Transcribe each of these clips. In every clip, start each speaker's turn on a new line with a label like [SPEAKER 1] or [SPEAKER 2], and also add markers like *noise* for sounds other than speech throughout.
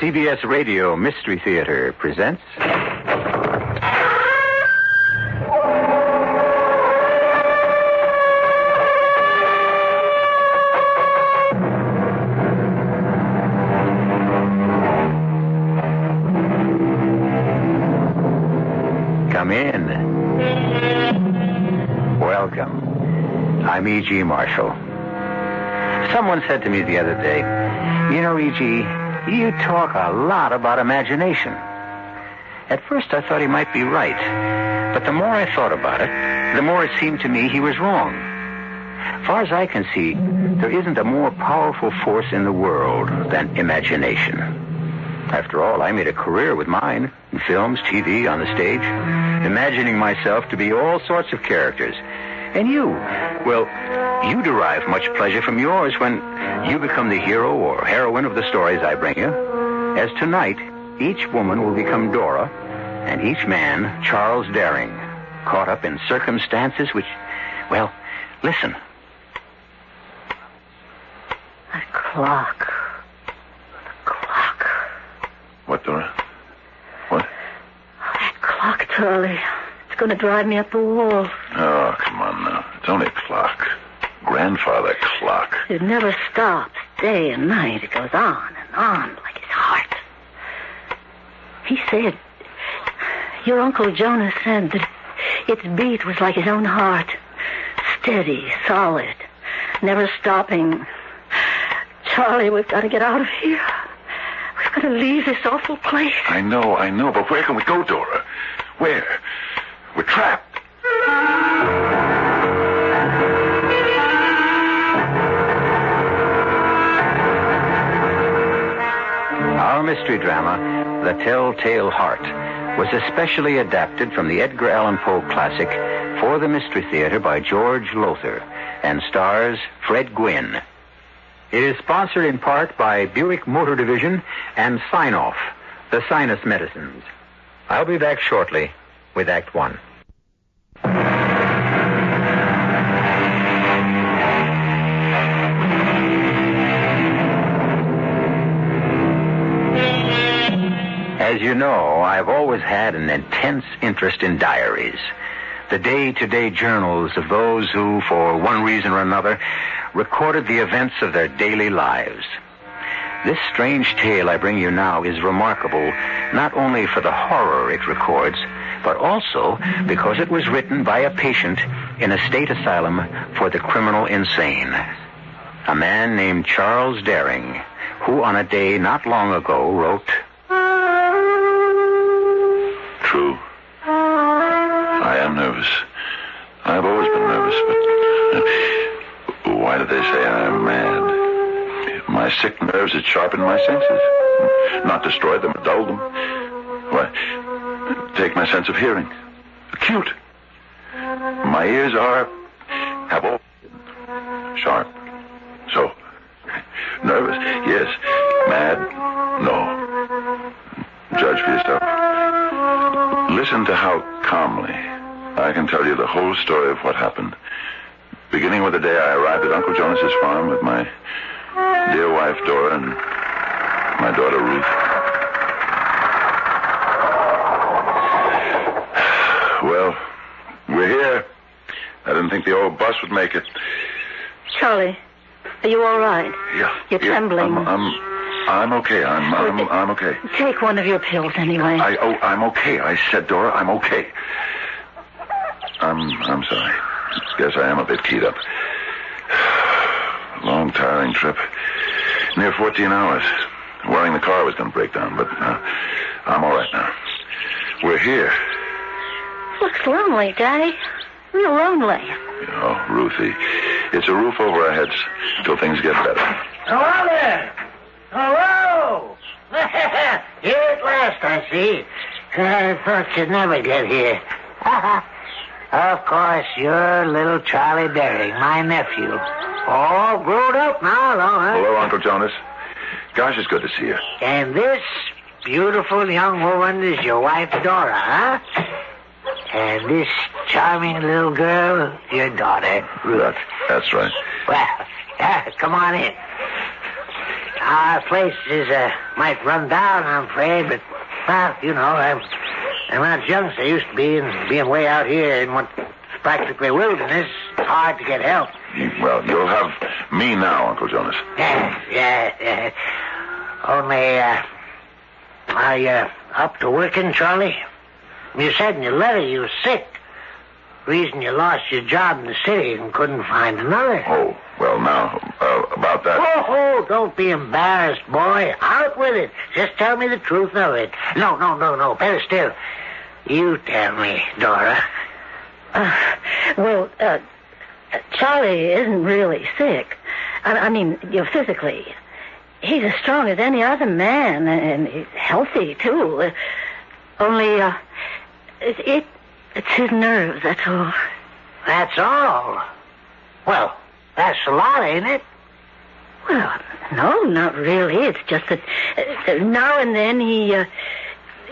[SPEAKER 1] CBS Radio Mystery Theater presents. Come in. Welcome. I'm E.G. Marshall. Someone said to me the other day, You know, E.G., you talk a lot about imagination. At first, I thought he might be right. But the more I thought about it, the more it seemed to me he was wrong. Far as I can see, there isn't a more powerful force in the world than imagination. After all, I made a career with mine in films, TV, on the stage, imagining myself to be all sorts of characters. And you, well, you derive much pleasure from yours when you become the hero or heroine of the stories I bring you. As tonight, each woman will become Dora, and each man Charles Daring, caught up in circumstances which, well, listen.
[SPEAKER 2] That clock. The clock.
[SPEAKER 3] What, Dora? What?
[SPEAKER 2] Oh, that clock, Charlie. It's going to drive me up the wall.
[SPEAKER 3] Oh, come on now. It's only a clock. Grandfather clock.
[SPEAKER 2] It never stops, day and night. It goes on and on like his heart. He said, your Uncle Jonas said that its beat was like his own heart. Steady, solid, never stopping. Charlie, we've got to get out of here. We've got to leave this awful place.
[SPEAKER 3] I know, I know, but where can we go, Dora? Where? We're trapped.
[SPEAKER 1] Our mystery drama, The Telltale Heart, was especially adapted from the Edgar Allan Poe classic for the Mystery Theater by George Lowther and stars Fred Gwynne. It is sponsored in part by Buick Motor Division and Sine-Off, the sinus medicines. I'll be back shortly with Act One. As you know, I've always had an intense interest in diaries. The day-to-day journals of those who, for one reason or another, recorded the events of their daily lives. This strange tale I bring you now is remarkable not only for the horror it records, but also because it was written by a patient in a state asylum for the criminal insane. A man named Charles Daring, who on a day not long ago wrote,
[SPEAKER 3] True. I am nervous. I've always been nervous, but *laughs* why do they say I'm mad? My sick nerves had sharpened my senses, not destroyed them, dulled them. Why, take my sense of hearing. Acute. My ears are, have all sharp. So, *laughs* nervous, yes. Mad, no. Judge for yourself. Listen to how calmly I can tell you the whole story of what happened. Beginning with the day I arrived at Uncle Jonas's farm with my dear wife Dora and my daughter Ruth. Well, we're here. I didn't think the old bus would make it.
[SPEAKER 2] Charlie, are you all right?
[SPEAKER 3] Yeah.
[SPEAKER 2] You're
[SPEAKER 3] yeah,
[SPEAKER 2] trembling.
[SPEAKER 3] I'm, I'm, I'm okay. I'm, I'm, I'm okay.
[SPEAKER 2] Take one of your pills anyway.
[SPEAKER 3] I, oh, I'm okay. I said, Dora, I'm okay. I'm, I'm sorry. Guess I am a bit keyed up. *sighs* Long, tiring trip. Near 14 hours. Worrying the car was going to break down, but uh, I'm all right now. We're here.
[SPEAKER 2] Looks lonely, Daddy. Real lonely.
[SPEAKER 3] You know, Ruthie. It's a roof over our heads till things get better.
[SPEAKER 4] Hello there. Hello. *laughs* here at last, I see. I thought you'd never get here. *laughs* of course, you're little Charlie Daring, my nephew. All grown up now, though, huh?
[SPEAKER 3] Hello, Uncle Jonas. Gosh, it's good to see you.
[SPEAKER 4] And this beautiful young woman is your wife, Dora, huh? And this charming little girl, your daughter, Ruth.
[SPEAKER 3] That's right.
[SPEAKER 4] Well, come on in. our place is uh, might run down, I'm afraid, but well, you know, I'm I'm not young as I used to be, and being way out here in what's practically wilderness, it's hard to get help.
[SPEAKER 3] Well, you'll have me now, Uncle Jonas.
[SPEAKER 4] Yeah, yeah, yeah. Only, uh, are you up to working, Charlie? You said in your letter you were sick. Reason you lost your job in the city and couldn't find another.
[SPEAKER 3] Oh, well, now, uh, about that.
[SPEAKER 4] Oh, oh, don't be embarrassed, boy. Out with it. Just tell me the truth of it. No, no, no, no. Better still. You tell me, Dora.
[SPEAKER 2] Uh, well, uh, Charlie isn't really sick. I, I mean, you know, physically. He's as strong as any other man, and he's healthy, too. Uh, only, uh, it, it, it's his nerves, that's all.
[SPEAKER 4] That's all. Well, that's a lot, ain't it?
[SPEAKER 2] Well, no, not really. It's just that uh, now and then he uh,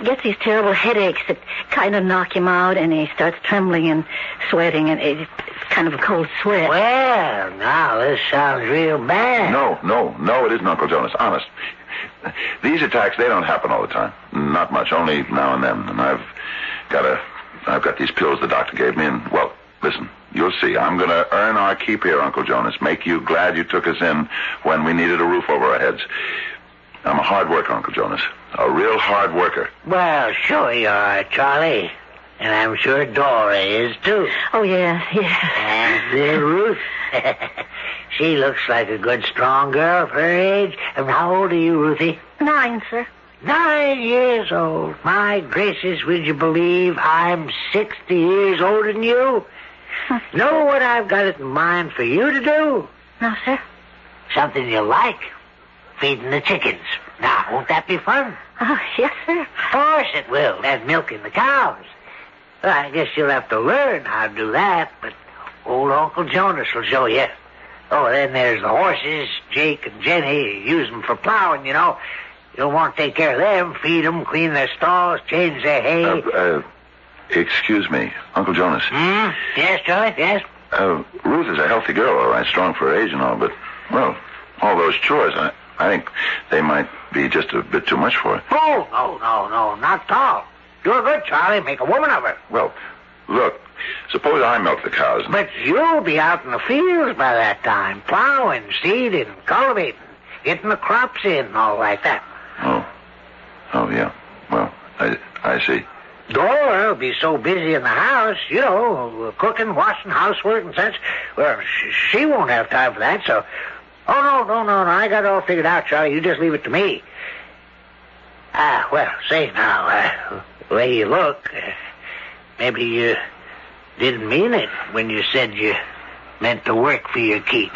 [SPEAKER 2] gets these terrible headaches that kind of knock him out, and he starts trembling and sweating, and it's kind of a cold sweat.
[SPEAKER 4] Well, now, this sounds real bad.
[SPEAKER 3] No, no, no, it isn't, Uncle Jonas. Honest. These attacks, they don't happen all the time. Not much, only now and then. And I've got a, I've got these pills the doctor gave me, and, well, listen, you'll see. I'm going to earn our keep here, Uncle Jonas. Make you glad you took us in when we needed a roof over our heads. I'm a hard worker, Uncle Jonas. A real hard worker.
[SPEAKER 4] Well, sure you are, Charlie. And I'm sure Dora is, too.
[SPEAKER 2] Oh, yes, yes.
[SPEAKER 4] And uh, Ruth. *laughs* she looks like a good, strong girl for her age. And how old are you, Ruthie?
[SPEAKER 2] Nine, sir.
[SPEAKER 4] Nine years old. My gracious, would you believe I'm 60 years older than you? know what I've got it in mind for you to do?
[SPEAKER 2] No, sir.
[SPEAKER 4] Something you like. Feeding the chickens. Now, won't that be fun?
[SPEAKER 2] Oh, yes, sir.
[SPEAKER 4] Of course it will. And milking the cows. Well, I guess you'll have to learn how to do that, but old Uncle Jonas will show you. Oh, then there's the horses. Jake and Jenny use them for plowing, you know. You'll want to take care of them, feed them, clean their stalls, change their hay.
[SPEAKER 3] Uh, uh, excuse me, Uncle Jonas.
[SPEAKER 4] Hmm? Yes, Charlie? Yes?
[SPEAKER 3] Uh, Ruth is a healthy girl, all right, strong for her age and all, but, well, all those chores, I, I think they might be just a bit too much for her.
[SPEAKER 4] Oh, no, no, no, not at all. Do her good, Charlie. Make a woman of her.
[SPEAKER 3] Well, look, suppose I milk the cows. and-
[SPEAKER 4] But you'll be out in the fields by that time, plowing, seeding, cultivating, getting the crops in, all like that.
[SPEAKER 3] Oh. Oh, yeah. Well, I, I see.
[SPEAKER 4] Dora will be so busy in the house, you know, cooking, washing, housework, and such. Well, sh- she won't have time for that, so. Oh, no, no, no, no. I got it all figured out, Charlie. You just leave it to me. Ah, well, say now, uh, the way you look, uh, maybe you didn't mean it when you said you meant to work for your keep.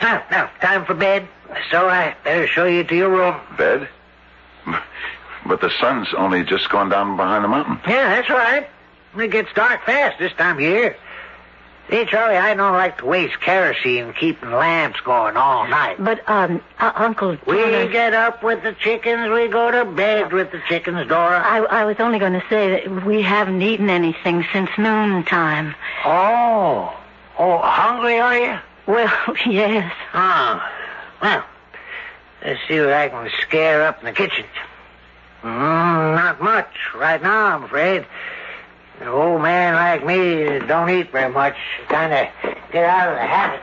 [SPEAKER 4] Now, now, time for bed. So I better show you to your room.
[SPEAKER 3] Bed? But the sun's only just gone down behind the mountain.
[SPEAKER 4] Yeah, that's right. It gets dark fast this time of year. See, Charlie, I don't like to waste kerosene keeping lamps going all night.
[SPEAKER 2] But, um, uh, Uncle
[SPEAKER 4] We
[SPEAKER 2] Jonas,
[SPEAKER 4] get up with the chickens, we go to bed with the chickens, Dora.
[SPEAKER 2] I, I was only going to say that we haven't eaten anything since noontime.
[SPEAKER 4] Oh. Oh, hungry are you?
[SPEAKER 2] Well, *laughs* yes.
[SPEAKER 4] Oh. Well, let's see what I can scare up in the kitchen. Mm, not much right now, I'm afraid. An old man like me don't eat very much. Kind of get out of the habit.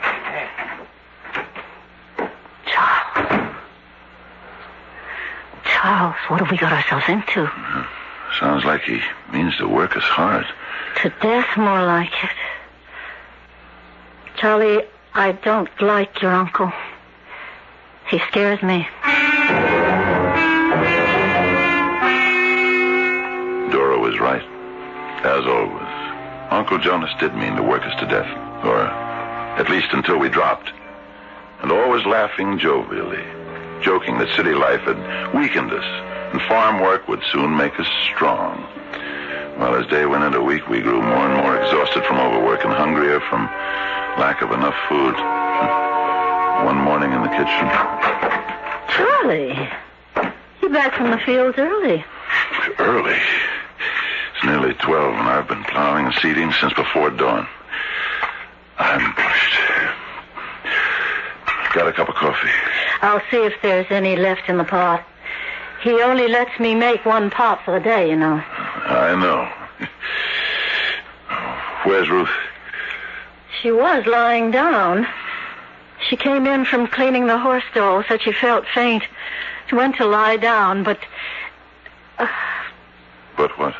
[SPEAKER 2] Charles. Charles, what have we got ourselves into?
[SPEAKER 3] Sounds like he means to work us hard.
[SPEAKER 2] To death, more like it. Charlie, I don't like your uncle. He scares me.
[SPEAKER 3] Dora was right. As always, Uncle Jonas did mean to work us to death, or at least until we dropped. And always laughing jovially, joking that city life had weakened us, and farm work would soon make us strong. Well, as day went into week, we grew more and more exhausted from overwork and hungrier from lack of enough food. *laughs* One morning in the kitchen,
[SPEAKER 2] Charlie, you're back from the fields early.
[SPEAKER 3] early. It's nearly 12, and I've been plowing and seeding since before dawn. I'm pushed. Got a cup of coffee.
[SPEAKER 2] I'll see if there's any left in the pot. He only lets me make one pot for the day, you know.
[SPEAKER 3] I know. Where's Ruth?
[SPEAKER 2] She was lying down. She came in from cleaning the horse stall, said she felt faint. She went to lie down, but. Uh,
[SPEAKER 3] But what?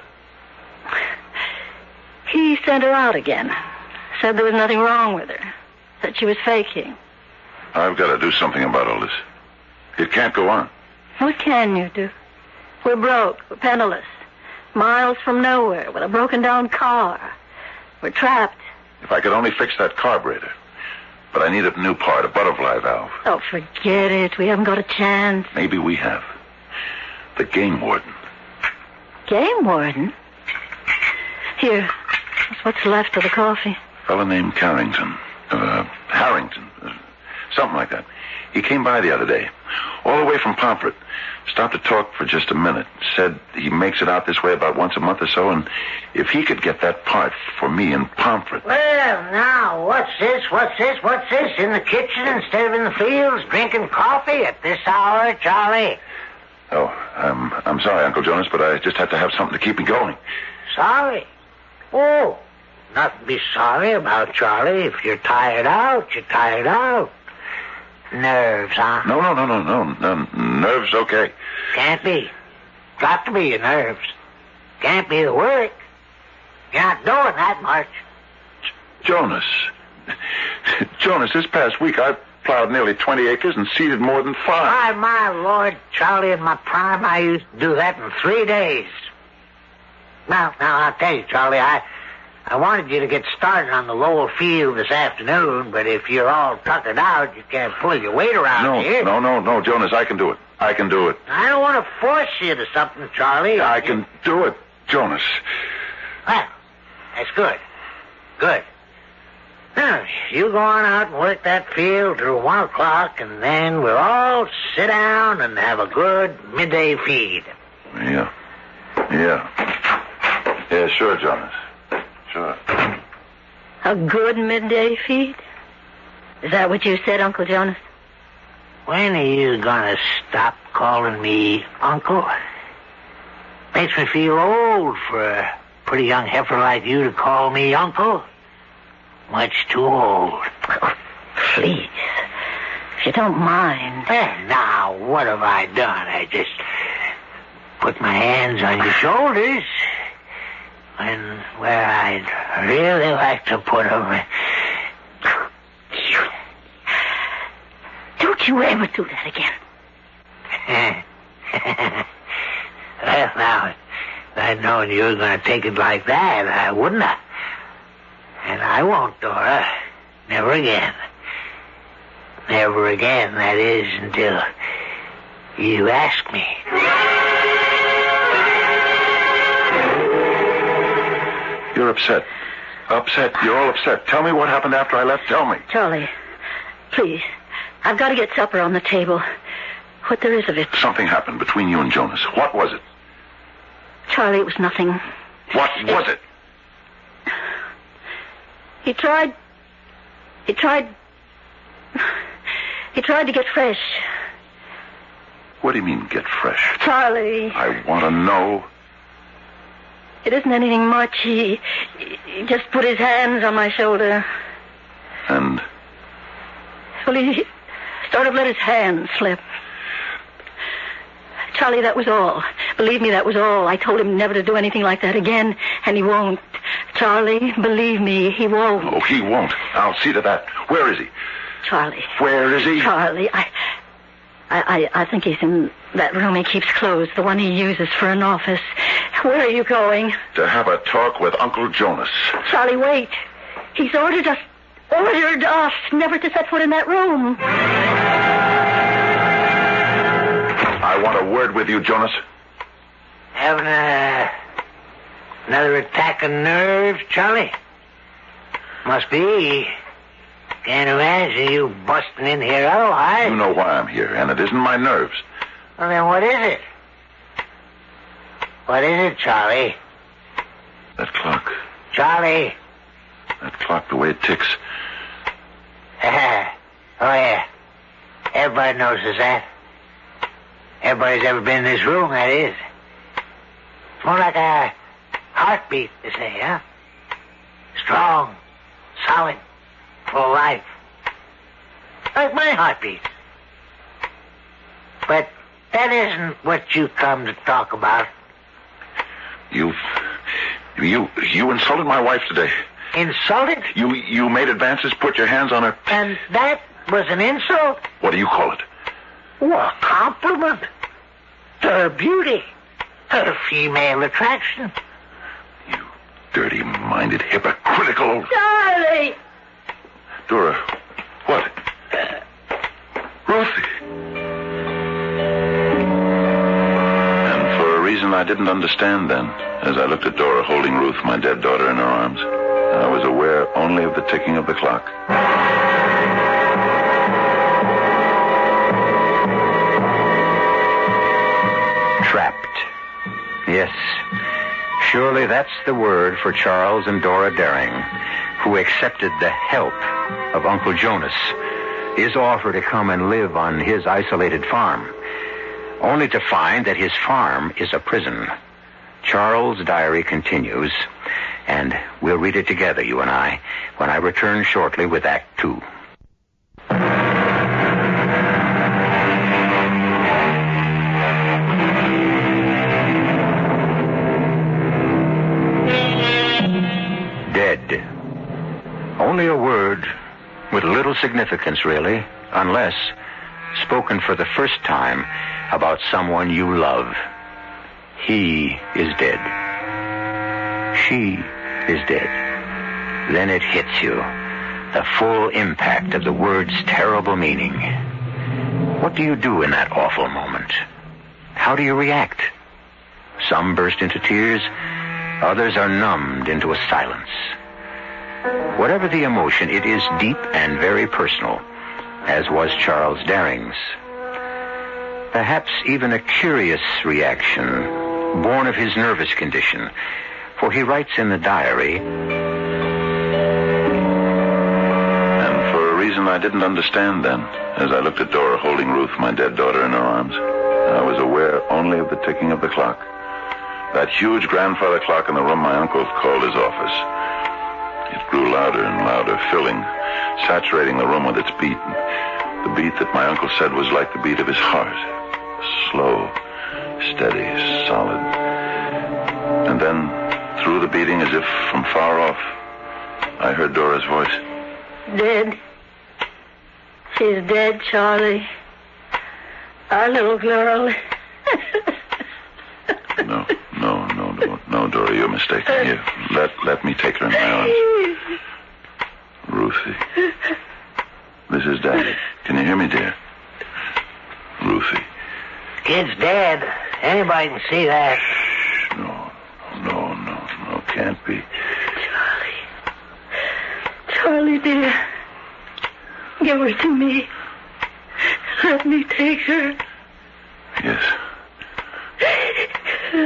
[SPEAKER 2] he sent her out again. Said there was nothing wrong with her. Said she was faking.
[SPEAKER 3] I've got to do something about all this. It can't go on.
[SPEAKER 2] What can you do? We're broke. We're penniless. Miles from nowhere with a broken down car. We're trapped.
[SPEAKER 3] If I could only fix that carburetor. But I need a new part, a butterfly valve.
[SPEAKER 2] Oh, forget it. We haven't got a chance.
[SPEAKER 3] Maybe we have. The game warden.
[SPEAKER 2] Game warden? Here. That's what's left of the coffee.
[SPEAKER 3] fellow named Carrington. Uh, Harrington. Uh, something like that. He came by the other day. All the way from Pomfret. Stopped to talk for just a minute. Said he makes it out this way about once a month or so, and if he could get that part for me in Pomfret.
[SPEAKER 4] Well, now, what's this? What's this? What's this? In the kitchen instead of in the fields, drinking coffee at this hour, Charlie?
[SPEAKER 3] Oh, I'm, I'm sorry, Uncle Jonas, but I just had to have something to keep me going.
[SPEAKER 4] Sorry? Oh, nothing to be sorry about, Charlie. If you're tired out, you're tired out. Nerves, huh?
[SPEAKER 3] No, no, no, no, no. no nerves okay.
[SPEAKER 4] Can't be. Got to be your nerves. Can't be the work. You're not doing that much.
[SPEAKER 3] Jonas. Jonas, this past week I plowed nearly 20 acres and seeded more than five.
[SPEAKER 4] My, my lord, Charlie, in my prime, I used to do that in three days. Now, now, I'll tell you, Charlie, I, I wanted you to get started on the Lowell field this afternoon, but if you're all tuckered out, you can't pull your weight around
[SPEAKER 3] No,
[SPEAKER 4] here.
[SPEAKER 3] no, no, no, Jonas, I can do it. I can do it.
[SPEAKER 4] I don't want to force you to something, Charlie.
[SPEAKER 3] I can do it, Jonas.
[SPEAKER 4] Well, that's good. Good. Now, you go on out and work that field till one o'clock, and then we'll all sit down and have a good midday feed.
[SPEAKER 3] Yeah. Yeah. Yeah, sure, Jonas. Sure.
[SPEAKER 2] A good midday feed? Is that what you said, Uncle Jonas?
[SPEAKER 4] When are you gonna stop calling me Uncle? Makes me feel old for a pretty young heifer like you to call me Uncle. Much too old.
[SPEAKER 2] Please. If you don't mind.
[SPEAKER 4] Eh, now, what have I done? I just put my hands on your shoulders. And where I'd really like to put them.
[SPEAKER 2] Don't you ever do that again. *laughs*
[SPEAKER 4] well, now, if I'd known you were going to take it like that, I wouldn't have. And I won't, Dora. Never again. Never again, that is, until you ask me.
[SPEAKER 3] You're upset. Upset. You're all upset. Tell me what happened after I left. Tell me.
[SPEAKER 2] Charlie, please. I've got to get supper on the table. What there is of it.
[SPEAKER 3] Something happened between you and Jonas. What was it?
[SPEAKER 2] Charlie, it was nothing.
[SPEAKER 3] What was it?
[SPEAKER 2] He tried. He tried. He tried to get fresh.
[SPEAKER 3] What do you mean, get fresh?
[SPEAKER 2] Charlie,
[SPEAKER 3] I want to know.
[SPEAKER 2] It isn't anything much. He, he just put his hands on my shoulder.
[SPEAKER 3] And
[SPEAKER 2] Well, he sort of let his hand slip. Charlie, that was all. Believe me, that was all. I told him never to do anything like that again, and he won't. Charlie, believe me, he won't.
[SPEAKER 3] oh, he won't. I'll see to that. Where is he?
[SPEAKER 2] Charlie.
[SPEAKER 3] Where is he?
[SPEAKER 2] Charlie, I, I, I, I think he's in that room he keeps closed, the one he uses for an office. Where are you going?
[SPEAKER 3] To have a talk with Uncle Jonas.
[SPEAKER 2] Charlie, wait. He's ordered us, ordered us never to set foot in that room.
[SPEAKER 3] I want a word with you, Jonas.
[SPEAKER 4] Having a, uh, another attack of nerves, Charlie? Must be. Can't imagine you busting in here otherwise.
[SPEAKER 3] You know why I'm here, and it isn't my nerves.
[SPEAKER 4] Well, then what is it? What is it, Charlie?
[SPEAKER 3] That clock.
[SPEAKER 4] Charlie?
[SPEAKER 3] That clock, the way it ticks. *laughs*
[SPEAKER 4] oh, yeah. Everybody notices that. Everybody's ever been in this room, that is. It's more like a heartbeat, they say, huh? Strong, solid, full life. Like my heartbeat. But that isn't what you come to talk about.
[SPEAKER 3] You, you, you insulted my wife today.
[SPEAKER 4] Insulted?
[SPEAKER 3] You, you made advances, put your hands on her.
[SPEAKER 4] And that was an insult?
[SPEAKER 3] What do you call it?
[SPEAKER 4] What compliment. Her beauty. Her female attraction.
[SPEAKER 3] You dirty-minded, hypocritical.
[SPEAKER 2] Charlie!
[SPEAKER 3] Dora, what? I didn't understand then, as I looked at Dora holding Ruth, my dead daughter, in her arms, I was aware only of the ticking of the clock.
[SPEAKER 1] Trapped. Yes. Surely that's the word for Charles and Dora Daring, who accepted the help of Uncle Jonas, his offer to come and live on his isolated farm, only to find that his farm is a prison. Charles' diary continues, and we'll read it together, you and I, when I return shortly with Act Two. Dead. Only a word with little significance, really, unless spoken for the first time about someone you love. He is dead. She is dead. Then it hits you. The full impact of the word's terrible meaning. What do you do in that awful moment? How do you react? Some burst into tears. Others are numbed into a silence. Whatever the emotion, it is deep and very personal, as was Charles Daring's. Perhaps even a curious reaction, born of his nervous condition, for he writes in the diary,
[SPEAKER 3] And for a reason I didn't understand then, as I looked at Dora holding Ruth, my dead daughter, in her arms, I was aware only of the ticking of the clock. That huge grandfather clock in the room my uncle called his office. It grew louder and louder, filling, saturating the room with its beat. The beat that my uncle said was like the beat of his heart. Slow, steady, solid. And then, through the beating, as if from far off, I heard Dora's voice.
[SPEAKER 2] Dead. She's dead, Charlie. Our little girl.
[SPEAKER 3] No, no, no, no, no, Dora, you're mistaken. Here, let let me take her in my arms. *laughs* Ruthie. This is Daddy. Can you hear me, dear? Ruthie.
[SPEAKER 4] Kid's dead. Anybody can see that.
[SPEAKER 3] No, no, no, no, can't be.
[SPEAKER 2] Charlie. Charlie, dear. Give her to me. Let me take her.
[SPEAKER 3] Yes.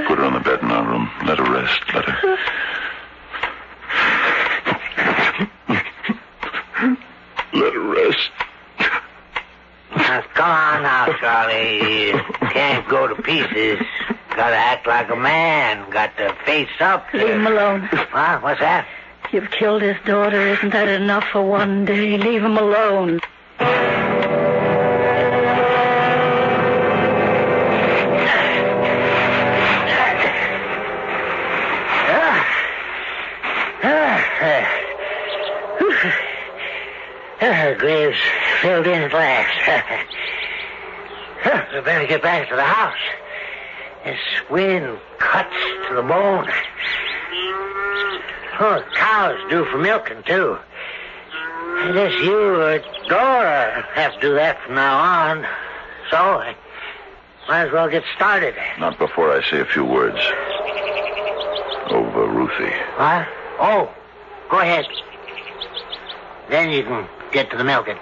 [SPEAKER 3] Put her on the bed in our room. Let her rest. Let her. Let.
[SPEAKER 4] Now, come on now, Charlie. You can't go to pieces. Gotta act like a man. Got to face up. to-
[SPEAKER 2] Leave him alone.
[SPEAKER 4] Huh? What's that?
[SPEAKER 2] You've killed his daughter. Isn't that enough for one day? Leave him alone.
[SPEAKER 4] We better get back to the house. This wind cuts to the bone. Oh, the cow's due for milking, too. I guess you or Dora have to do that from now on. So, I might as well get started.
[SPEAKER 3] Not before I say a few words. Over Ruthie.
[SPEAKER 4] What? Oh, go ahead. Then you can get to the milking.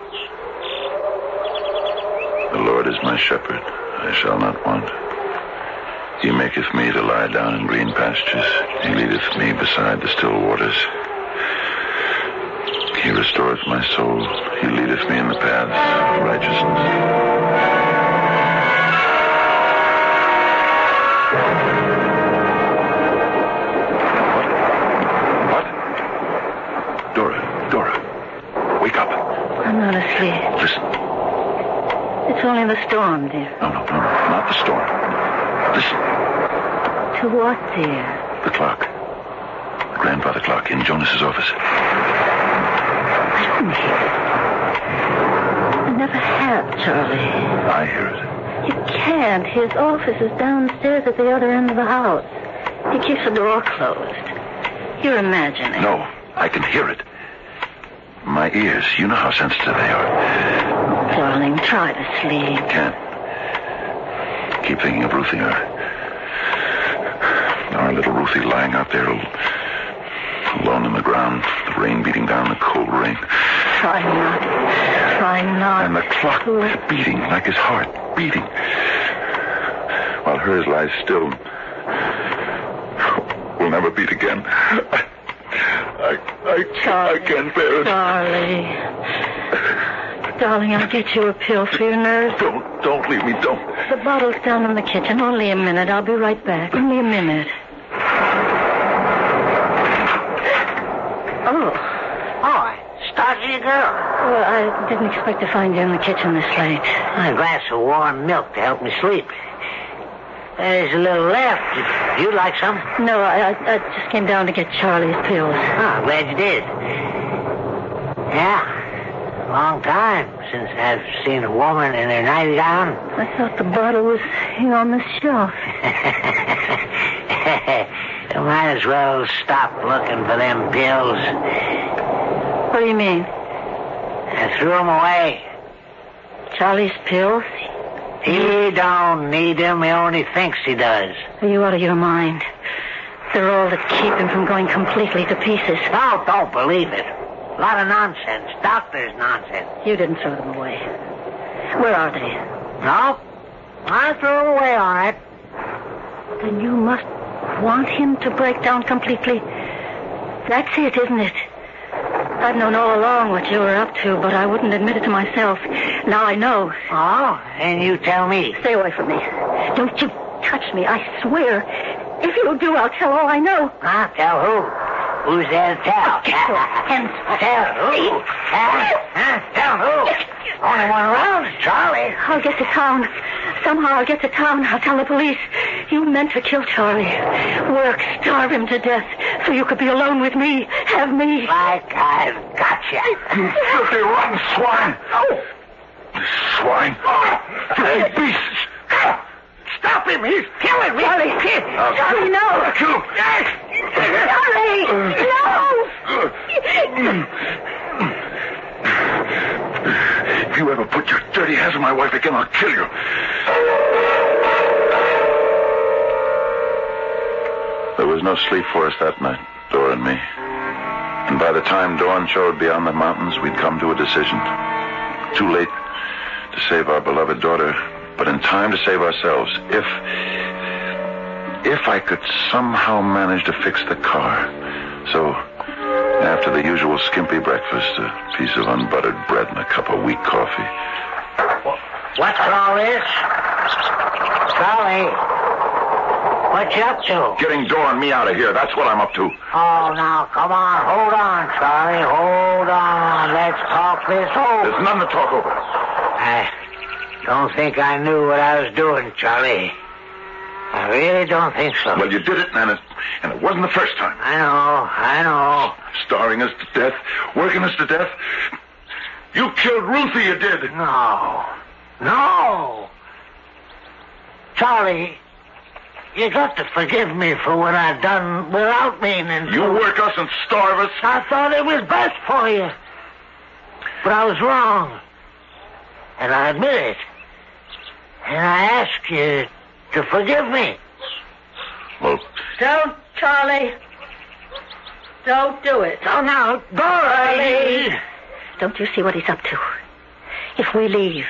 [SPEAKER 3] The Lord is my shepherd. I shall not want. He maketh me to lie down in green pastures. He leadeth me beside the still waters. He restoreth my soul. He leadeth me in the paths of righteousness. What? What? Dora, Dora, wake up.
[SPEAKER 2] I'm not asleep.
[SPEAKER 3] Listen.
[SPEAKER 2] It's only the storm, dear.
[SPEAKER 3] No, no, no, no, not the storm. Listen,
[SPEAKER 2] To what, dear?
[SPEAKER 3] the clock. The grandfather clock in Jonas's office.
[SPEAKER 2] I don't hear it. I never have, Charlie.
[SPEAKER 3] I hear it.
[SPEAKER 2] You can't. His office is downstairs at the other end of the house. He keeps the door closed. You're imagining.
[SPEAKER 3] No, I can hear it. My ears, you know how sensitive they are.
[SPEAKER 2] Darling, try to sleep.
[SPEAKER 3] Can't. Keep thinking of Ruthie. Our, our little Ruthie lying out there alone in the ground, the rain beating down, the cold rain.
[SPEAKER 2] Try not. Try not.
[SPEAKER 3] And the clock
[SPEAKER 2] to-
[SPEAKER 3] beating like his heart, beating. While hers lies still. We'll never beat again. I, I, I, I can't bear it.
[SPEAKER 2] Charlie. Darling, I'll get you a pill for your nerves.
[SPEAKER 3] Don't, don't leave me, don't.
[SPEAKER 2] The bottle's down in the kitchen. Only a minute. I'll be right back. Only a minute. Oh,
[SPEAKER 4] Oh, started you, girl.
[SPEAKER 2] well, I didn't expect to find you in the kitchen this late.
[SPEAKER 4] A glass of warm milk to help me sleep. There's a little left. You'd like some?
[SPEAKER 2] No, I, I, I just came down to get Charlie's pills.
[SPEAKER 4] Oh, I'm glad you did. Yeah. Long time since I've seen a woman in her nightgown.
[SPEAKER 2] I thought the bottle was here on the shelf.
[SPEAKER 4] you *laughs* might as well stop looking for them pills.
[SPEAKER 2] What do you mean?
[SPEAKER 4] I threw them away.
[SPEAKER 2] Charlie's pills?
[SPEAKER 4] He don't need them. He only thinks he does.
[SPEAKER 2] Are you out of your mind? They're all to keep him from going completely to pieces.
[SPEAKER 4] No, don't believe it. A lot of nonsense. Doctor's nonsense.
[SPEAKER 2] You didn't throw them away. Where are they?
[SPEAKER 4] No, I threw them away all right.
[SPEAKER 2] Then you must want him to break down completely. That's it, isn't it? I've known all along what you were up to, but I wouldn't admit it to myself. Now I know.
[SPEAKER 4] Oh, and you tell me.
[SPEAKER 2] Stay away from me. Don't you touch me, I swear. If you do, I'll tell all I know.
[SPEAKER 4] Huh? Tell who? Who's there to tell?
[SPEAKER 2] Get your hands off
[SPEAKER 4] Tell who? Huh? Huh? Tell who? Only one around Charlie.
[SPEAKER 2] I'll get to town. Somehow I'll get to town. I'll tell the police. You meant to kill Charlie. Work, starve him to death, so you could be alone with me. Have me.
[SPEAKER 4] Like I've got you.
[SPEAKER 3] You filthy rotten swine!
[SPEAKER 2] Oh,
[SPEAKER 3] Swine! Filthy oh. beasts!
[SPEAKER 4] Stop him. He's killing me.
[SPEAKER 2] Charlie.
[SPEAKER 3] I'll
[SPEAKER 2] Charlie, no.
[SPEAKER 3] I'll kill him.
[SPEAKER 2] Charlie, no.
[SPEAKER 3] If you ever put your dirty hands on my wife again, I'll kill you. There was no sleep for us that night, Dora and me. And by the time dawn showed beyond the mountains, we'd come to a decision. Too late to save our beloved daughter, but in time to save ourselves. If. If I could somehow manage to fix the car. So, after the usual skimpy breakfast, a piece of unbuttered bread and a cup of weak coffee.
[SPEAKER 4] What's all this? Charlie. What you up to?
[SPEAKER 3] Getting Dora and me out of here, that's what I'm up to.
[SPEAKER 4] Oh, now, come on. Hold on, Charlie. Hold on. Let's talk this over.
[SPEAKER 3] There's nothing to talk over.
[SPEAKER 4] I don't think I knew what I was doing, Charlie. I really don't think so.
[SPEAKER 3] Well, you did it, and it, and it wasn't the first time.
[SPEAKER 4] I know, I know.
[SPEAKER 3] Starving us to death, working us to death. You killed Ruthie, you did.
[SPEAKER 4] No. No. Charlie, you got to forgive me for what I've done without meaning to.
[SPEAKER 3] You work us and starve us.
[SPEAKER 4] I thought it was best for you. But I was wrong. And I admit it. And I ask you to forgive me.
[SPEAKER 3] Well,
[SPEAKER 2] Don't, Charlie. Don't do it.
[SPEAKER 4] So now, Dorothy.
[SPEAKER 2] Don't you see what he's up to? If we leave,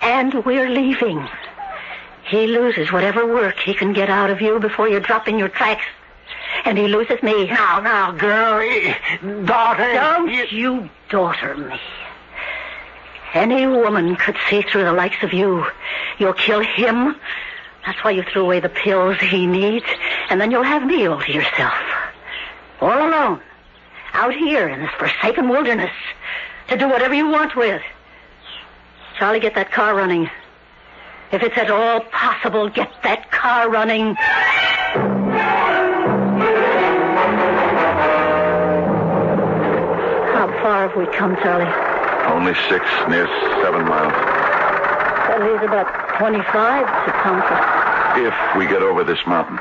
[SPEAKER 2] and we're leaving, he loses whatever work he can get out of you before you drop in your tracks. and he loses me.
[SPEAKER 4] Now, now, girl, daughter.
[SPEAKER 2] Don't you, you daughter me. Any woman could see through the likes of you. You'll kill him. That's why you threw away the pills he needs, and then you'll have me all to yourself. All alone. Out here in this forsaken wilderness. To do whatever you want with. Charlie, get that car running. If it's at all possible, get that car running. How far have we come, Charlie?
[SPEAKER 3] Only six, near seven miles.
[SPEAKER 2] That leaves about 25 to Pomfret.
[SPEAKER 3] If we get over this mountain.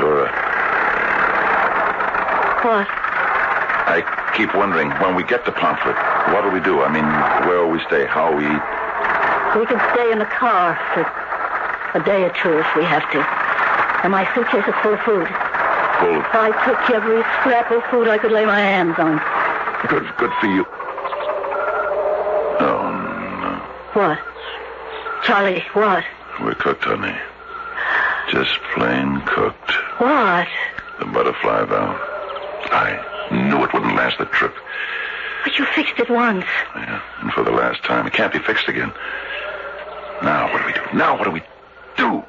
[SPEAKER 3] Dora,
[SPEAKER 2] What?
[SPEAKER 3] I keep wondering, when we get to Pomfret, what do we do? I mean, where will we stay? How will we eat?
[SPEAKER 2] We can stay in the car for a day or two if we have to. And my suitcase is full of food.
[SPEAKER 3] Full
[SPEAKER 2] I took every scrap of food I could lay my hands on.
[SPEAKER 3] good, good for you. Oh, no.
[SPEAKER 2] What? Charlie, what?
[SPEAKER 3] We're cooked, honey. Just plain cooked.
[SPEAKER 2] What?
[SPEAKER 3] The butterfly valve. I knew it wouldn't last the trip.
[SPEAKER 2] But you fixed it once.
[SPEAKER 3] Yeah, and for the last time. It can't be fixed again. Now, what do we do? Now, what do we do?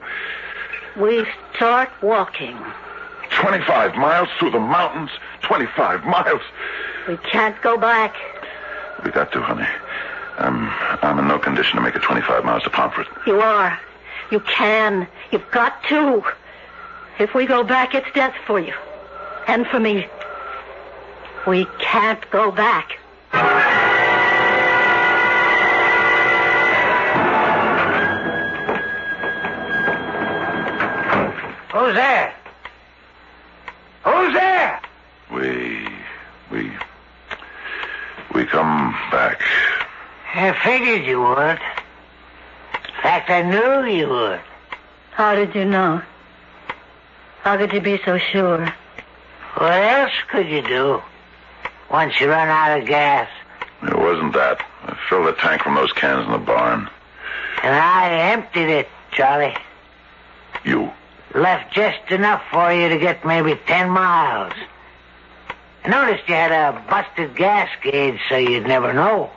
[SPEAKER 2] We start walking.
[SPEAKER 3] 25 miles through the mountains. 25 miles.
[SPEAKER 2] We can't go back.
[SPEAKER 3] We got to, honey. I'm, I'm in no condition to make it 25 miles to Pomfret.
[SPEAKER 2] You are. You can. You've got to. If we go back, it's death for you. And for me. We can't go back.
[SPEAKER 4] Who's there? Who's there?
[SPEAKER 3] We, we, we come back.
[SPEAKER 4] I figured you would. In fact, I knew you would.
[SPEAKER 2] How did you know? How could you be so sure?
[SPEAKER 4] What else could you do once you run out of gas?
[SPEAKER 3] It wasn't that. I filled the tank from those cans in the barn.
[SPEAKER 4] And I emptied it, Charlie.
[SPEAKER 3] You.
[SPEAKER 4] Left just enough for you to get maybe ten miles. I noticed you had a busted gas gauge, so you'd never know.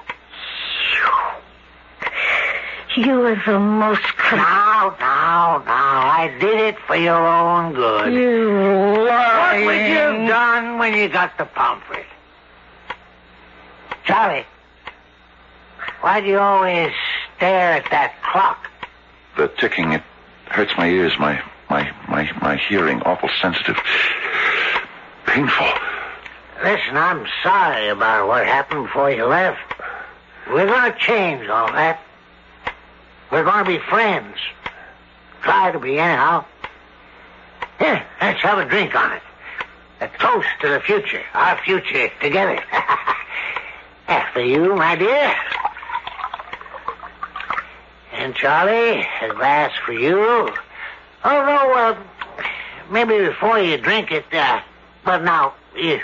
[SPEAKER 2] You are the most cra-
[SPEAKER 4] Now, now, now, I did it for your own good.
[SPEAKER 2] You
[SPEAKER 4] What
[SPEAKER 2] lying.
[SPEAKER 4] would you have done when you got to Pomfret? Charlie, why do you always stare at that clock?
[SPEAKER 3] The ticking, it hurts my ears, my, my, my, my hearing, awful sensitive. Painful.
[SPEAKER 4] Listen, I'm sorry about what happened before you left. We're going to change all that. We're going to be friends. Try to be, anyhow. Here, let's have a drink on it. A toast to the future. Our future together. *laughs* After you, my dear. And Charlie, a glass for you. Although, uh, maybe before you drink it, uh, but now, you,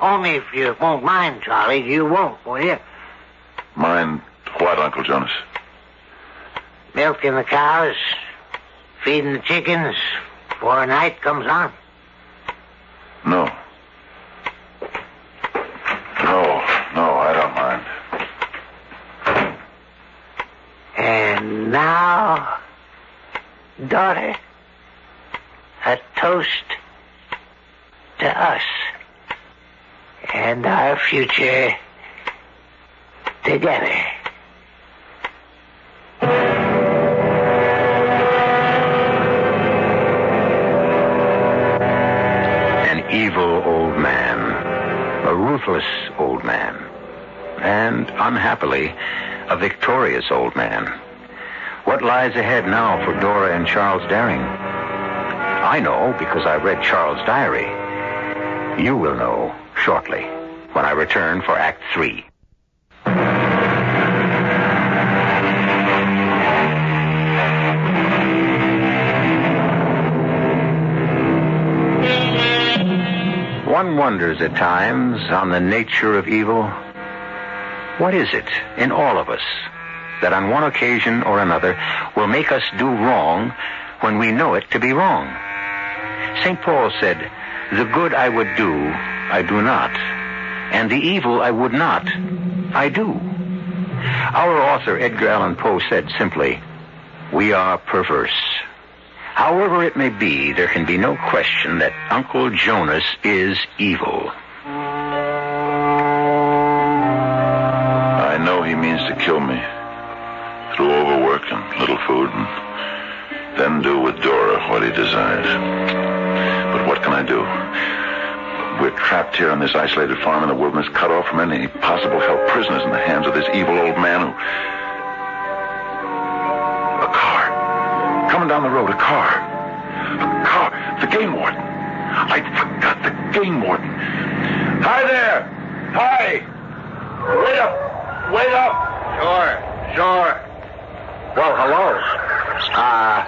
[SPEAKER 4] only if you won't mind, Charlie, you won't, will you?
[SPEAKER 3] Mind what, Uncle Jonas?
[SPEAKER 4] Milking the cows, feeding the chickens before night comes on.
[SPEAKER 3] No. No, no, I don't mind.
[SPEAKER 4] And now, daughter, a toast to us and our future together.
[SPEAKER 1] An evil old man. A ruthless old man. And, unhappily, a victorious old man. What lies ahead now for Dora and Charles Daring? I know because I read Charles' diary. You will know shortly when I return for Act Three. One wonders at times on the nature of evil. What is it in all of us that on one occasion or another will make us do wrong when we know it to be wrong? St. Paul said, The good I would do, I do not, and the evil I would not, I do. Our author, Edgar Allan Poe, said simply, We are perverse. However it may be, there can be no question that Uncle Jonas is evil.
[SPEAKER 3] I know he means to kill me through overwork and little food, and then do with Dora what he desires. But what can I do? We're trapped here on this isolated farm in the wilderness, cut off from any possible help, prisoners in the hands of this evil old man who. Coming down the road, a car. A car. The game warden. I forgot the game warden. Hi there. Hi. Wait up. Wait up.
[SPEAKER 5] Sure, sure. Well, hello. Uh,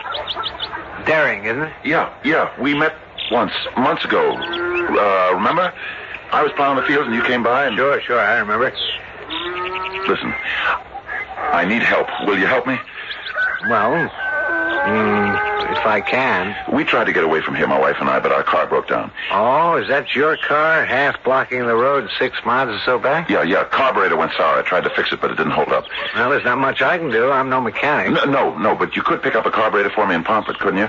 [SPEAKER 5] Daring, isn't it?
[SPEAKER 3] Yeah, yeah. We met once, months ago. Uh, remember? I was plowing the fields and you came by and.
[SPEAKER 5] Sure, sure, I remember.
[SPEAKER 3] Listen, I need help. Will you help me?
[SPEAKER 5] Well, mm, if I can.
[SPEAKER 3] We tried to get away from here, my wife and I, but our car broke down.
[SPEAKER 5] Oh, is that your car, half blocking the road six miles or so back?
[SPEAKER 3] Yeah, yeah. Carburetor went sour. I tried to fix it, but it didn't hold up.
[SPEAKER 5] Well, there's not much I can do. I'm no mechanic.
[SPEAKER 3] No, no, no, but you could pick up a carburetor for me in Pomfret, couldn't you?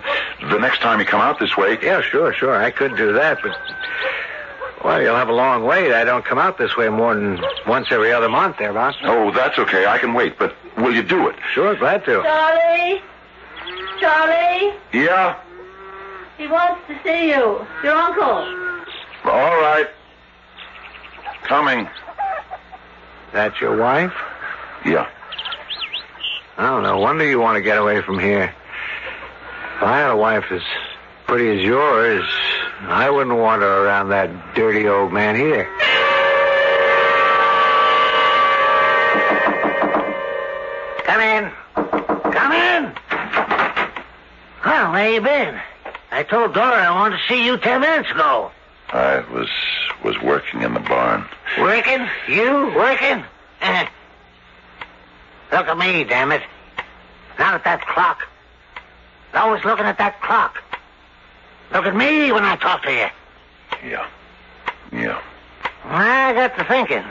[SPEAKER 3] The next time you come out this way.
[SPEAKER 5] Yeah, sure, sure. I could do that, but. Well, you'll have a long wait. I don't come out this way more than once every other month, thereabouts.
[SPEAKER 3] Oh, that's okay. I can wait, but will you do it?
[SPEAKER 5] Sure, glad to.
[SPEAKER 2] Charlie? Charlie?
[SPEAKER 3] Yeah?
[SPEAKER 2] He wants to see you. Your uncle.
[SPEAKER 3] All right. Coming.
[SPEAKER 5] That's your wife?
[SPEAKER 3] Yeah.
[SPEAKER 5] Oh, no wonder you want to get away from here. If I had a wife as pretty as yours, I wouldn't want her around that dirty old man here.
[SPEAKER 4] Come in. Come in. Well, where you been? I told Dora I wanted to see you ten minutes ago.
[SPEAKER 3] I was was working in the barn.
[SPEAKER 4] Working? You working? Eh. Look at me, damn it. Not at that clock. Always looking at that clock. Look at me when I talk to you.
[SPEAKER 3] Yeah. Yeah.
[SPEAKER 4] I got to thinking.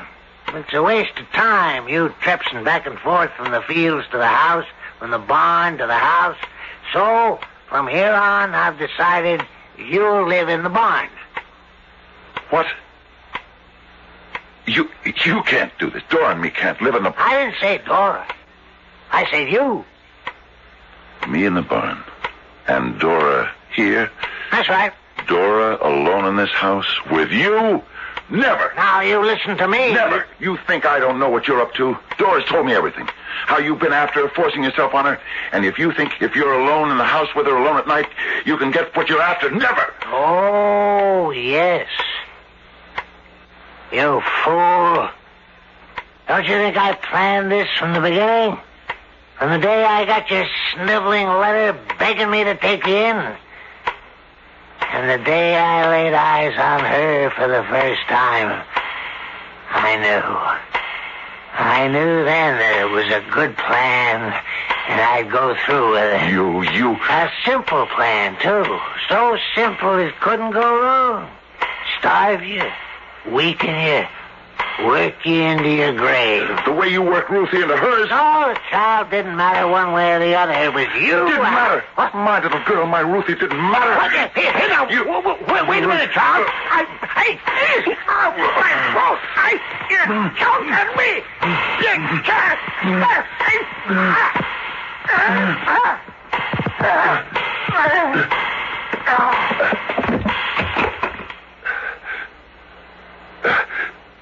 [SPEAKER 4] It's a waste of time, you trepsing back and forth from the fields to the house, from the barn to the house. So, from here on, I've decided you'll live in the barn.
[SPEAKER 3] What? You you can't do this. Dora and me can't live in the barn.
[SPEAKER 4] I didn't say Dora. I said you.
[SPEAKER 3] me in the barn. And Dora here.
[SPEAKER 4] That's right.
[SPEAKER 3] Dora alone in this house with you? Never.
[SPEAKER 4] Now you listen to me.
[SPEAKER 3] Never. You think I don't know what you're up to? Doris told me everything. How you've been after her, forcing yourself on her. And if you think if you're alone in the house with her alone at night, you can get what you're after, never.
[SPEAKER 4] Oh, yes. You fool. Don't you think I planned this from the beginning? From the day I got your sniveling letter begging me to take you in. And the day I laid eyes on her for the first time, I knew. I knew then that it was a good plan, and I'd go through with it.
[SPEAKER 3] You, you.
[SPEAKER 4] A simple plan, too. So simple it couldn't go wrong. Starve you, weaken you, work you into your grave.
[SPEAKER 3] The way you worked Ruthie into hers.
[SPEAKER 4] No, the child didn't matter one way or the other. It was you.
[SPEAKER 3] It Didn't matter.
[SPEAKER 4] What?
[SPEAKER 3] My little girl, my Ruthie didn't matter.
[SPEAKER 4] What? Here, here, here now.
[SPEAKER 3] You-
[SPEAKER 4] Wait, wait, a minute, child. I, I, oh, my mm. throat. I, you mm. choking me. You can't.
[SPEAKER 3] What?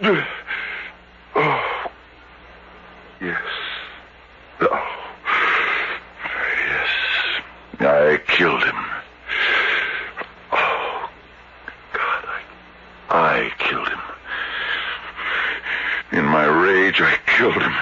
[SPEAKER 3] *sighs* Oh. Yes. Oh. Yes. I killed him. Oh, God, I killed him. In my rage, I killed him.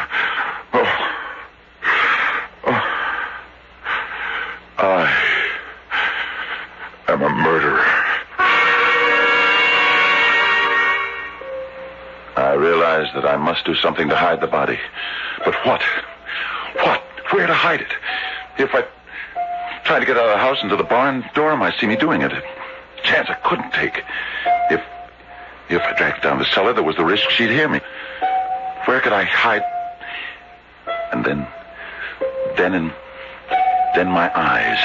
[SPEAKER 3] Do something to hide the body. But what? What? Where to hide it? If I tried to get out of the house into the barn, Dora might see me doing it. A chance I couldn't take. If if I dragged down the cellar, there was the risk she'd hear me. Where could I hide? And then, then in, then my eyes,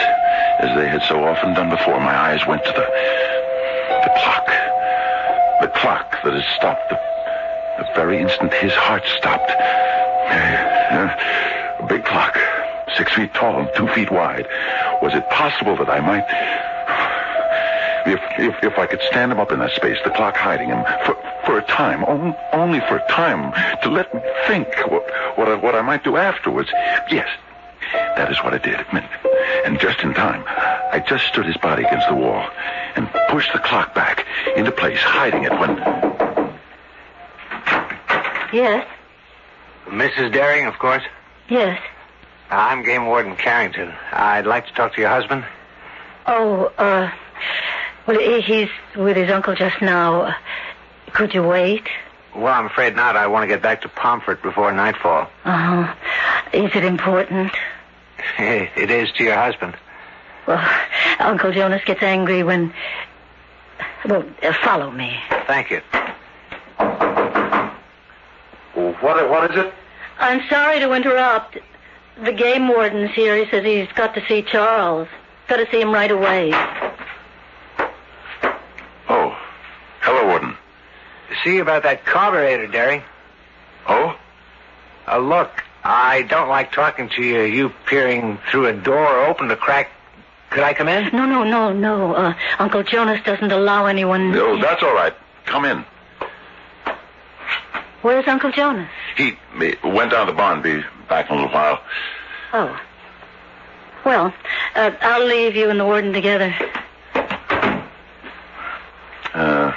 [SPEAKER 3] as they had so often done before, my eyes went to the, the clock. The clock that had stopped the, the very instant his heart stopped. A big clock, six feet tall and two feet wide. Was it possible that I might... If, if, if I could stand him up in that space, the clock hiding him, for, for a time, on, only for a time, to let me think what, what, I, what I might do afterwards. Yes, that is what I did. And just in time, I just stood his body against the wall and pushed the clock back into place, hiding it when.
[SPEAKER 2] Yes,
[SPEAKER 5] Mrs. Daring, of course.
[SPEAKER 2] yes.
[SPEAKER 5] I'm Game Warden Carrington. I'd like to talk to your husband.
[SPEAKER 2] Oh, uh, well, he's with his uncle just now. Could you wait?
[SPEAKER 5] Well, I'm afraid not. I want to get back to Pomfret before nightfall.
[SPEAKER 2] Uh-huh. Is it important?
[SPEAKER 5] it is to your husband.
[SPEAKER 2] Well, Uncle Jonas gets angry when... Well, uh, follow me.
[SPEAKER 5] Thank you.
[SPEAKER 3] What, what is it?
[SPEAKER 2] I'm sorry to interrupt. The game warden's here. He says he's got to see Charles. Got to see him right away.
[SPEAKER 3] Oh, hello, Warden.
[SPEAKER 5] See about that carburetor, Derry.
[SPEAKER 3] Oh?
[SPEAKER 5] Uh, look, I don't like talking to you. You peering through a door open to crack. Could I come in?
[SPEAKER 2] No, no, no, no. Uh, Uncle Jonas doesn't allow anyone...
[SPEAKER 3] Oh, that's all right. Come in.
[SPEAKER 2] Where's Uncle Jonas?
[SPEAKER 3] He, he went down to the barn. Be back in a little while.
[SPEAKER 2] Oh. Well, uh, I'll leave you and the warden together.
[SPEAKER 3] Uh,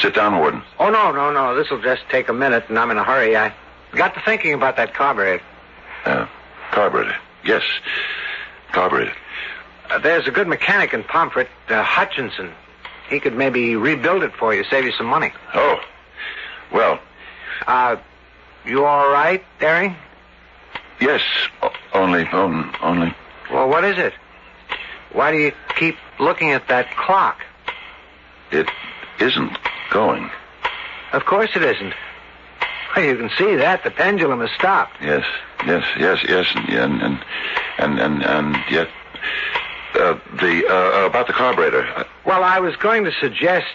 [SPEAKER 3] sit down, Warden.
[SPEAKER 5] Oh, no, no, no. This'll just take a minute, and I'm in a hurry. I got to thinking about that carburetor.
[SPEAKER 3] Uh, carburetor. Yes, carburetor.
[SPEAKER 5] Uh, there's a good mechanic in Pomfret, uh, Hutchinson. He could maybe rebuild it for you, save you some money.
[SPEAKER 3] Oh, well,
[SPEAKER 5] Uh, you all right, Derry?
[SPEAKER 3] yes. o- Only, on, only.
[SPEAKER 5] Well, what is it? Why do you keep looking at that clock?
[SPEAKER 3] It isn't going.
[SPEAKER 5] Of course it isn't. Well, you can see that. The pendulum has stopped.
[SPEAKER 3] Yes, yes, yes, yes, and and and and, and yet uh, the uh, about the carburetor.
[SPEAKER 5] Well, I was going to suggest,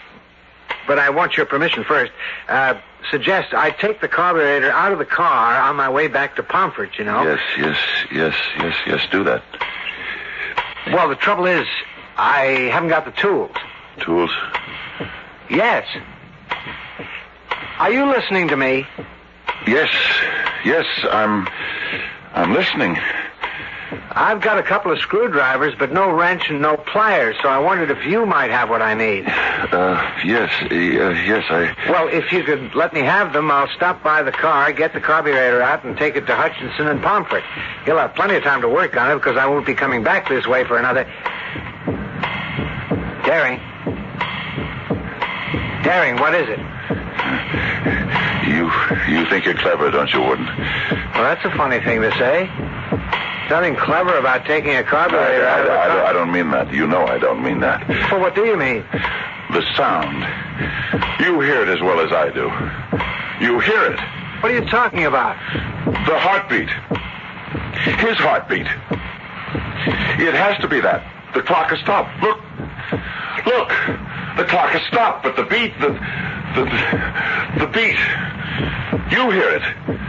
[SPEAKER 5] but I want your permission first. Uh, suggest I take the carburetor out of the car on my way back to Pomfret, you know?
[SPEAKER 3] Yes, yes, yes, yes, yes. Do that.
[SPEAKER 5] Well, the trouble is, I haven't got the tools.
[SPEAKER 3] Tools.
[SPEAKER 5] Yes. Are you listening to me?
[SPEAKER 3] Yes, yes. I'm I'm listening.
[SPEAKER 5] I've got a couple of screwdrivers, but no wrench and no pliers, so I wondered if you might have what I need.
[SPEAKER 3] Uh, yes, uh, yes. I.
[SPEAKER 5] Well, if you could let me have them, I'll stop by the car, get the carburetor out, and take it to Hutchinson and Pomfret. He'll have plenty of time to work on it because I won't be coming back this way for another. Daring. Daring, what is it?
[SPEAKER 3] You you think you're clever, don't you, Warden?
[SPEAKER 5] Well, that's a funny thing to say. Nothing clever about taking a carburetor out of the
[SPEAKER 3] I, I,
[SPEAKER 5] car.
[SPEAKER 3] I don't mean that. You know I don't mean that.
[SPEAKER 5] Well, what do you mean?
[SPEAKER 3] The sound. You hear it as well as I do. You hear it.
[SPEAKER 5] What are you talking about?
[SPEAKER 3] The heartbeat. His heartbeat. It has to be that. The clock has stopped. Look. Look. The clock has stopped, but the beat, the, the, the beat. You hear it.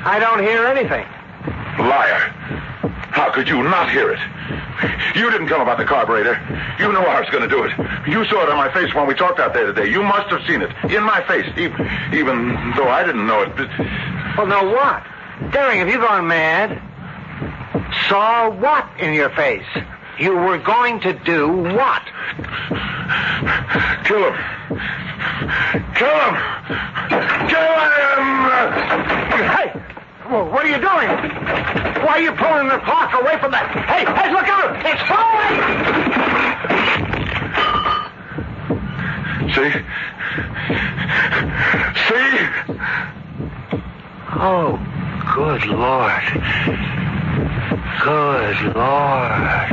[SPEAKER 5] I don't hear anything.
[SPEAKER 3] Liar. How could you not hear it? You didn't come about the carburetor. You knew I was going to do it. You saw it on my face when we talked out there today. You must have seen it. In my face. Even, even though I didn't know it.
[SPEAKER 5] Well, no, what? Daring, have you gone mad? Saw what in your face? You were going to do what?
[SPEAKER 3] Kill him. Kill him. Kill him.
[SPEAKER 5] Hey! Well, what are you doing? Why are you pulling the clock away from that? Hey, hey, look out! It's falling!
[SPEAKER 3] See? See?
[SPEAKER 5] Oh, good Lord. Good Lord.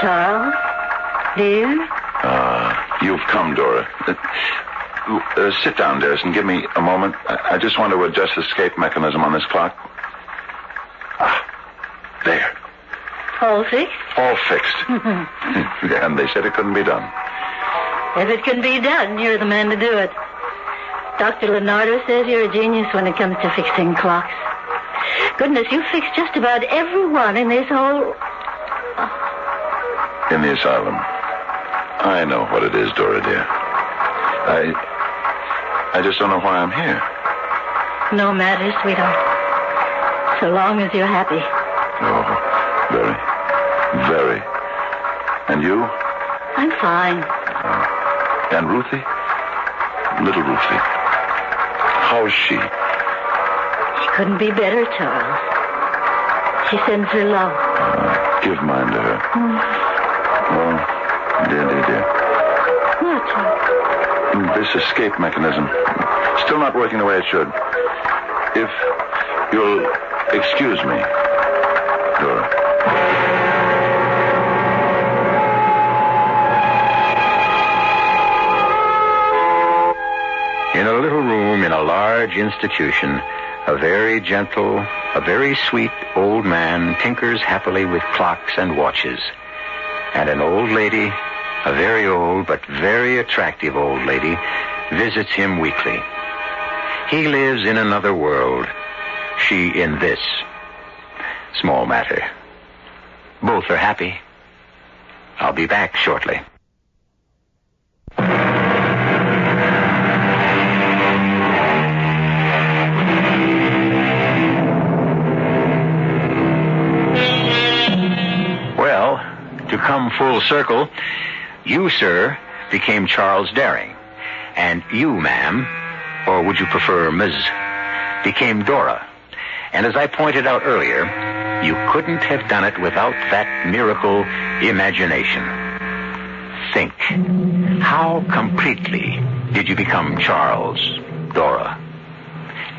[SPEAKER 2] Charles, dear,
[SPEAKER 3] you've come, Dora. Uh, uh, sit down, Des, and give me a moment. I, I just want to adjust the escape mechanism on this clock. Ah, there.
[SPEAKER 2] all fixed.
[SPEAKER 3] All fixed. *laughs* and they said it couldn't be done.
[SPEAKER 2] If it can be done, you're the man to do it. Dr. Leonardo says you're a genius when it comes to fixing clocks. Goodness, you fixed just about every one in this whole.
[SPEAKER 3] In the asylum. I know what it is, Dora, dear. I. I just don't know why I'm here.
[SPEAKER 2] No matter, sweetheart. So long as you're happy.
[SPEAKER 3] Oh, very. Very. And you?
[SPEAKER 2] I'm fine.
[SPEAKER 3] And Ruthie? Little Ruthie. How's she?
[SPEAKER 2] She couldn't be better, Charles. She sends her love.
[SPEAKER 3] Uh, give mine to her. Oh, dear, dear, dear.
[SPEAKER 2] What, Charles?
[SPEAKER 3] This escape mechanism. Still not working the way it should. If you'll excuse me, Dora.
[SPEAKER 1] In a little room in a large institution, a very gentle, a very sweet old man tinkers happily with clocks and watches. And an old lady, a very old but very attractive old lady, visits him weekly. He lives in another world, she in this. Small matter. Both are happy. I'll be back shortly. To come full circle, you, sir, became Charles Daring. And you, ma'am, or would you prefer Ms., became Dora. And as I pointed out earlier, you couldn't have done it without that miracle imagination. Think. How completely did you become Charles, Dora?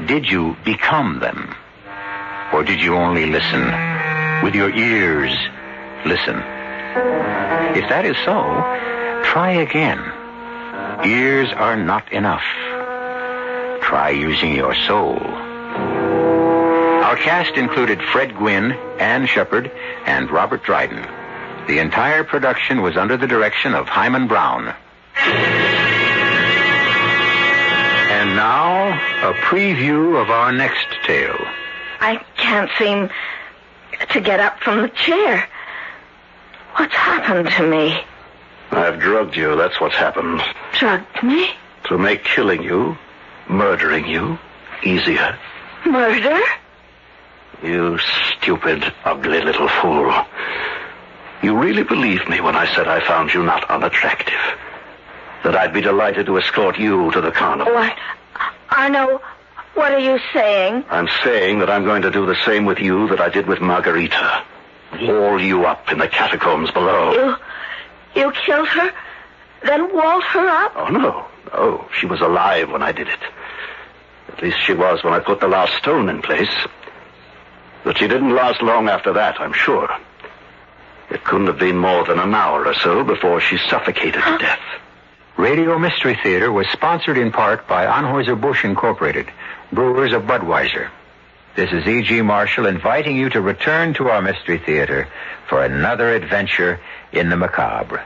[SPEAKER 1] Did you become them? Or did you only listen? With your ears, listen. If that is so, try again. Ears are not enough. Try using your soul. Our cast included Fred Gwynne, Ann Shepherd, and Robert Dryden. The entire production was under the direction of Himan Brown. And now, a preview of our next tale.
[SPEAKER 6] I can't seem to get up from the chair. What's happened to me?
[SPEAKER 7] I've drugged you, that's what's happened.
[SPEAKER 6] Drugged me?
[SPEAKER 7] To make killing you, murdering you, easier.
[SPEAKER 6] Murder?
[SPEAKER 7] You stupid, ugly little fool. You really believed me when I said I found you not unattractive. That I'd be delighted to escort you to the carnival.
[SPEAKER 6] What? Arno, what are you saying?
[SPEAKER 7] I'm saying that I'm going to do the same with you that I did with Margarita. Wall you up in the catacombs below.
[SPEAKER 6] You. You killed her? Then walled her up?
[SPEAKER 7] Oh, no. No. She was alive when I did it. At least she was when I put the last stone in place. But she didn't last long after that, I'm sure. It couldn't have been more than an hour or so before she suffocated to death.
[SPEAKER 1] Radio Mystery Theater was sponsored in part by Anheuser-Busch Incorporated, brewers of Budweiser. This is E.G. Marshall inviting you to return to our Mystery Theater for another adventure in the macabre.